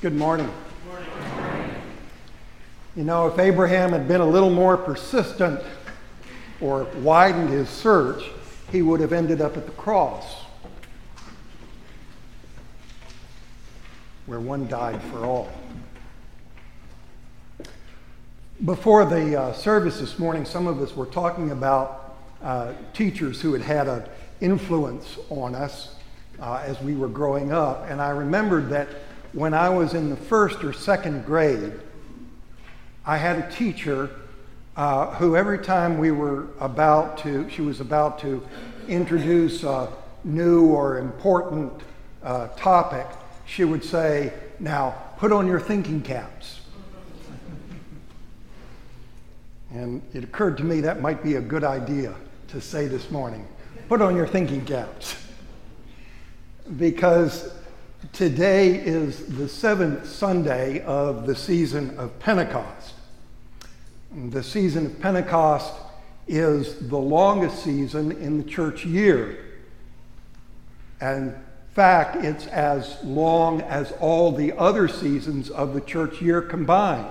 Good morning. You know, if Abraham had been a little more persistent or widened his search, he would have ended up at the cross, where one died for all. Before the uh, service this morning, some of us were talking about uh, teachers who had had an influence on us uh, as we were growing up. And I remembered that when I was in the first or second grade, I had a teacher uh, who, every time we were about to, she was about to introduce a new or important uh, topic, she would say, Now, put on your thinking caps. And it occurred to me that might be a good idea to say this morning. Put on your thinking caps. because today is the seventh Sunday of the season of Pentecost. The season of Pentecost is the longest season in the church year. In fact, it's as long as all the other seasons of the church year combined.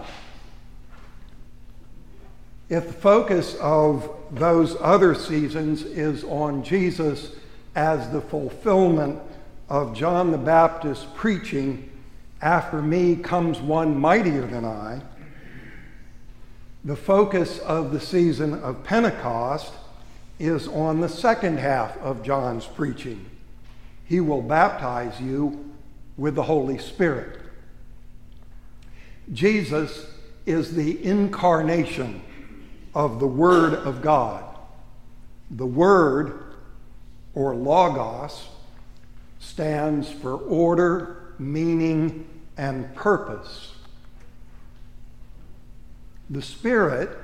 If the focus of those other seasons is on Jesus as the fulfillment of John the Baptist preaching, After me comes one mightier than I, the focus of the season of Pentecost is on the second half of John's preaching. He will baptize you with the Holy Spirit. Jesus is the incarnation of the Word of God. The Word, or Logos, stands for order, meaning, and purpose. The Spirit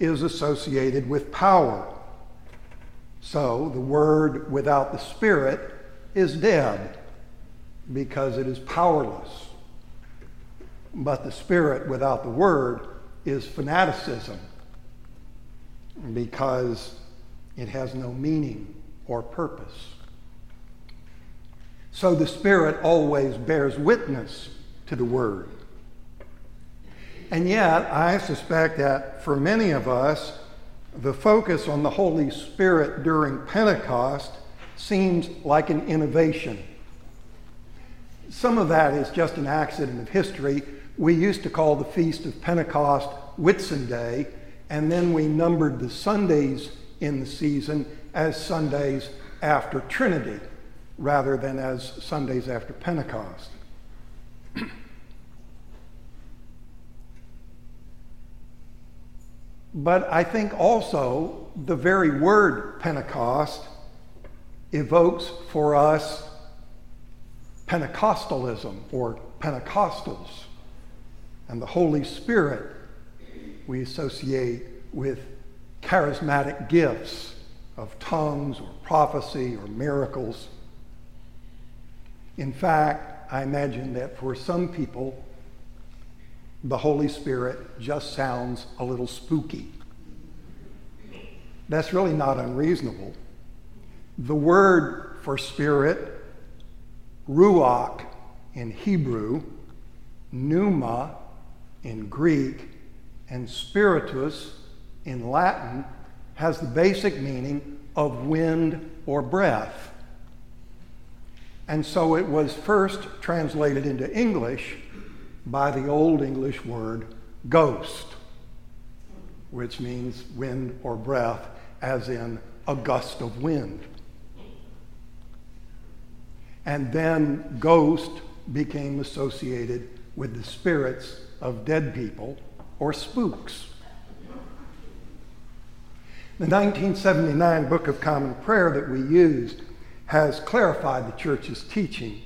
is associated with power. So the Word without the Spirit is dead because it is powerless. But the Spirit without the Word is fanaticism because it has no meaning or purpose. So the Spirit always bears witness to the Word. And yet, I suspect that for many of us, the focus on the Holy Spirit during Pentecost seems like an innovation. Some of that is just an accident of history. We used to call the Feast of Pentecost Whitsunday, and then we numbered the Sundays in the season as Sundays after Trinity rather than as Sundays after Pentecost. but I think also the very word Pentecost evokes for us Pentecostalism or Pentecostals. And the Holy Spirit we associate with charismatic gifts of tongues or prophecy or miracles. In fact, I imagine that for some people, the Holy Spirit just sounds a little spooky. That's really not unreasonable. The word for spirit, ruach in Hebrew, pneuma in Greek, and spiritus in Latin has the basic meaning of wind or breath. And so it was first translated into English by the Old English word ghost, which means wind or breath, as in a gust of wind. And then ghost became associated with the spirits of dead people or spooks. The 1979 Book of Common Prayer that we used has clarified the church's teaching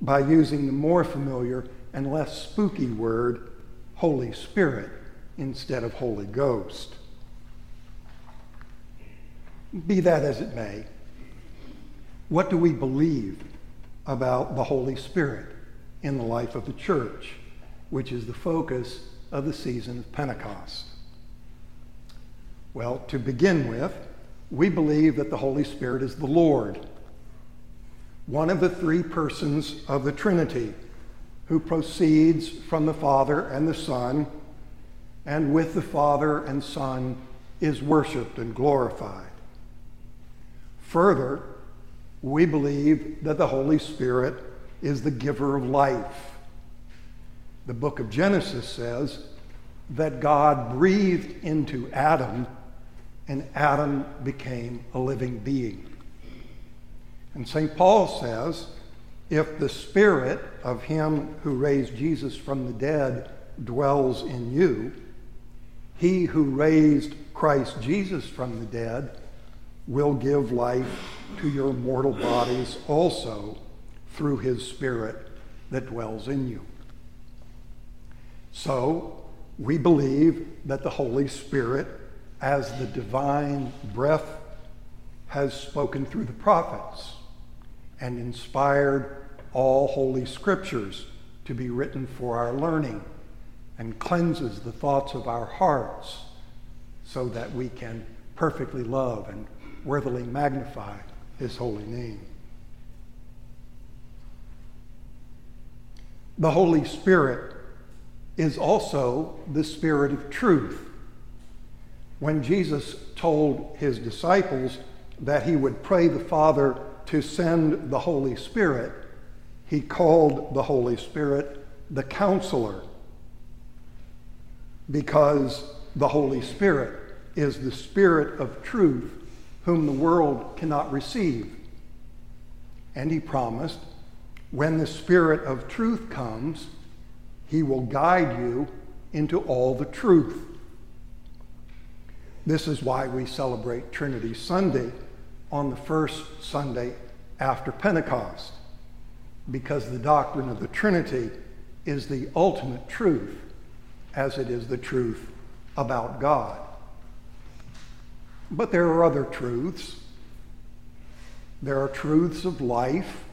by using the more familiar and less spooky word Holy Spirit instead of Holy Ghost. Be that as it may, what do we believe about the Holy Spirit in the life of the church, which is the focus of the season of Pentecost? Well, to begin with, we believe that the Holy Spirit is the Lord, one of the three persons of the Trinity, who proceeds from the Father and the Son, and with the Father and Son is worshiped and glorified. Further, we believe that the Holy Spirit is the giver of life. The book of Genesis says that God breathed into Adam, and Adam became a living being. And St. Paul says if the spirit of him who raised Jesus from the dead dwells in you, he who raised Christ Jesus from the dead will give life to your mortal bodies also through his spirit that dwells in you. So, we believe that the Holy Spirit, as the divine breath, has spoken through the prophets and inspired all holy scriptures to be written for our learning and cleanses the thoughts of our hearts so that we can perfectly love and worthily magnify his holy name. The Holy Spirit is also the Spirit of truth. When Jesus told his disciples that he would pray the Father to send the Holy Spirit, he called the Holy Spirit the counselor because the Holy Spirit is the Spirit of truth whom the world cannot receive. And he promised, when the Spirit of truth comes, he will guide you into all the truth. This is why we celebrate Trinity Sunday on the first Sunday after Pentecost, because the doctrine of the Trinity is the ultimate truth, as it is the truth about God. But there are other truths. There are truths of life,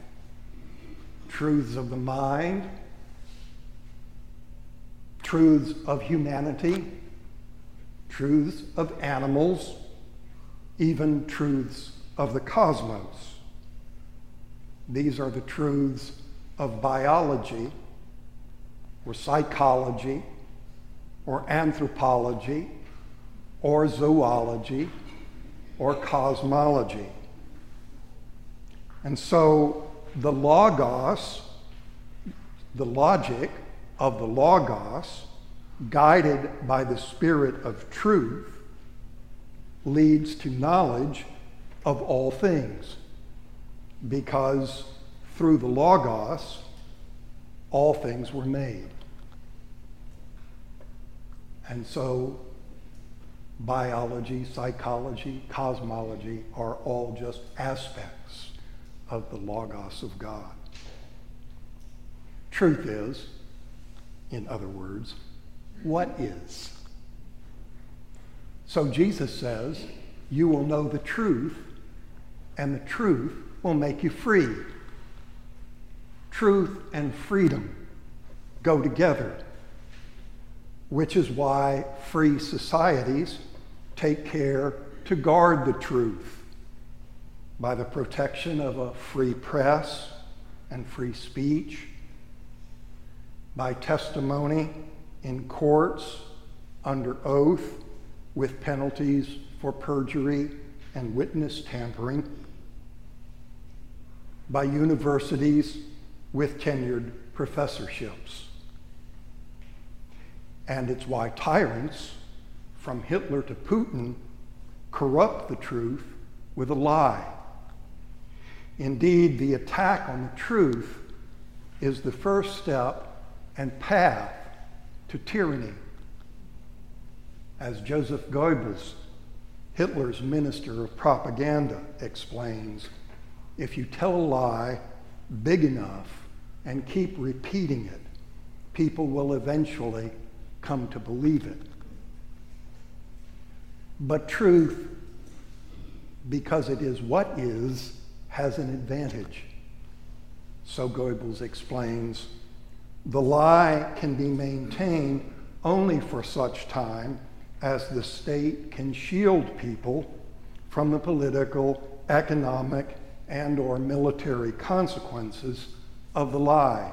truths of the mind, truths of humanity, truths of animals, even truths of the cosmos. These are the truths of biology or psychology or anthropology or zoology or cosmology. And so the Logos, the logic of the Logos, guided by the Spirit of truth, leads to knowledge of all things. Because through the Logos, all things were made. And so biology, psychology, cosmology are all just aspects of the Logos of God. Truth is, in other words, what is. So Jesus says, You will know the truth, and the truth will make you free. Truth and freedom go together, which is why free societies take care to guard the truth by the protection of a free press and free speech, by testimony in courts under oath with penalties for perjury and witness tampering, by universities with tenured professorships. And it's why tyrants from Hitler to Putin corrupt the truth with a lie. Indeed, the attack on the truth is the first step and path to tyranny. As Joseph Goebbels, Hitler's minister of propaganda, explains, if you tell a lie big enough and keep repeating it, people will eventually come to believe it. But truth, because it is what is, has an advantage. So Goebbels explains the lie can be maintained only for such time as the state can shield people from the political, economic, and or military consequences of the lie.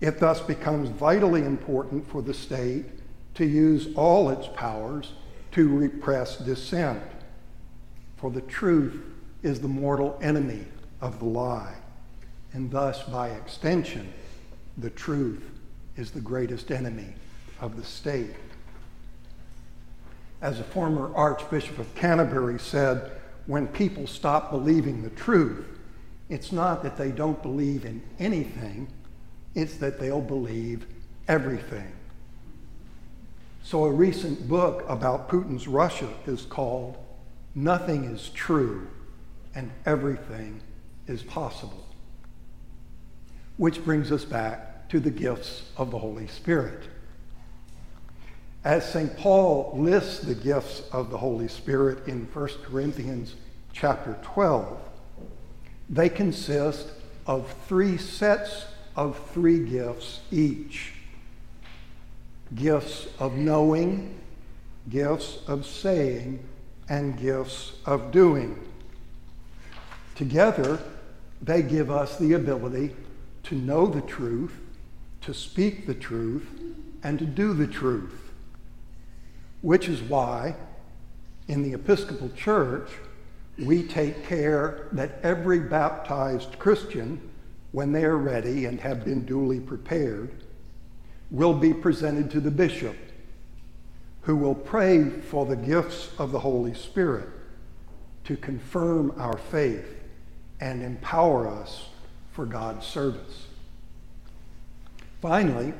It thus becomes vitally important for the state to use all its powers to repress dissent. For the truth is the mortal enemy of the lie, and thus, by extension, the truth is the greatest enemy of the state. As a former Archbishop of Canterbury said, when people stop believing the truth, it's not that they don't believe in anything, it's that they'll believe everything. So, a recent book about Putin's Russia is called Nothing is True and Everything is Possible. Which brings us back to the gifts of the Holy Spirit. As St. Paul lists the gifts of the Holy Spirit in 1 Corinthians chapter 12, they consist of three sets of three gifts each gifts of knowing, gifts of saying, and gifts of doing. Together, they give us the ability to know the truth, to speak the truth, and to do the truth. Which is why, in the Episcopal Church, we take care that every baptized Christian, when they are ready and have been duly prepared, will be presented to the bishop, who will pray for the gifts of the Holy Spirit to confirm our faith and empower us for God's service. Finally,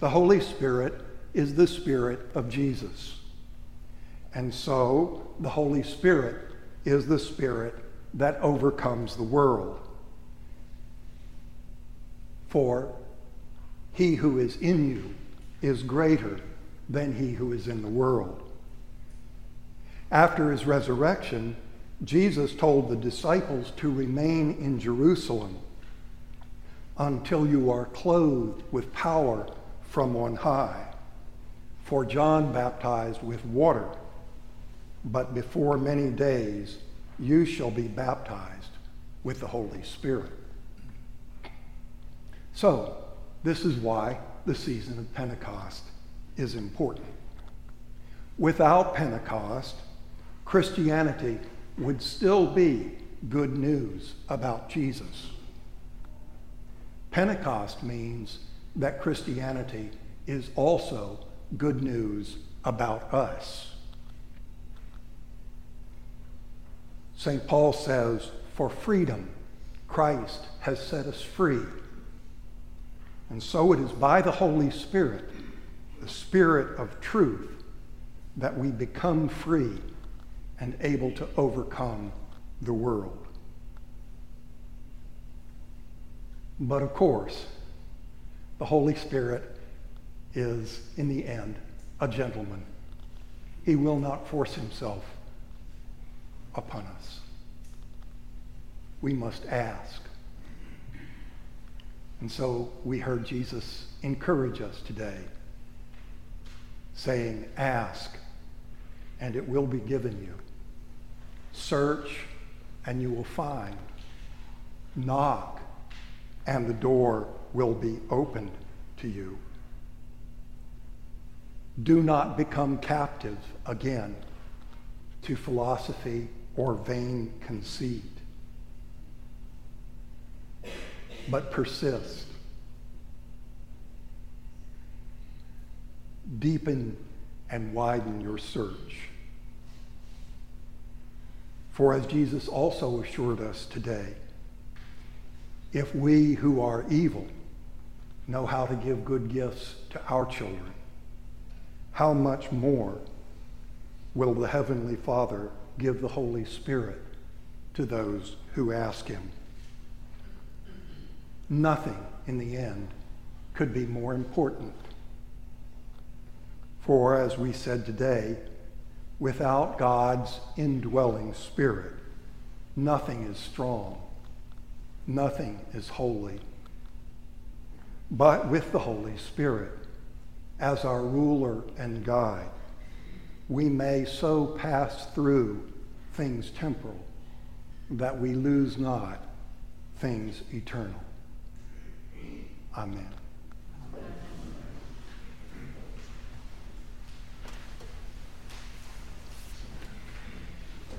the Holy Spirit is the Spirit of Jesus. And so the Holy Spirit is the Spirit that overcomes the world. For he who is in you is greater than he who is in the world. After his resurrection, Jesus told the disciples to remain in Jerusalem until you are clothed with power from on high. For John baptized with water but before many days you shall be baptized with the Holy Spirit. So, this is why the season of Pentecost is important. Without Pentecost, Christianity would still be good news about Jesus. Pentecost means that Christianity is also good news about us. St. Paul says, For freedom, Christ has set us free. And so it is by the Holy Spirit, the Spirit of truth, that we become free and able to overcome the world. But of course, the Holy Spirit is, in the end, a gentleman. He will not force himself upon us. We must ask. And so we heard Jesus encourage us today, saying, Ask, and it will be given you. Search, and you will find. Knock, and the door will be opened to you. Do not become captive again to philosophy or vain conceit, but persist. Deepen and widen your search. For as Jesus also assured us today, if we who are evil know how to give good gifts to our children, how much more will the Heavenly Father give the Holy Spirit to those who ask Him. Nothing in the end could be more important. For, as we said today, without God's indwelling Spirit, nothing is strong, nothing is holy. But with the Holy Spirit as our ruler and guide, we may so pass through things temporal that we lose not things eternal. Amen.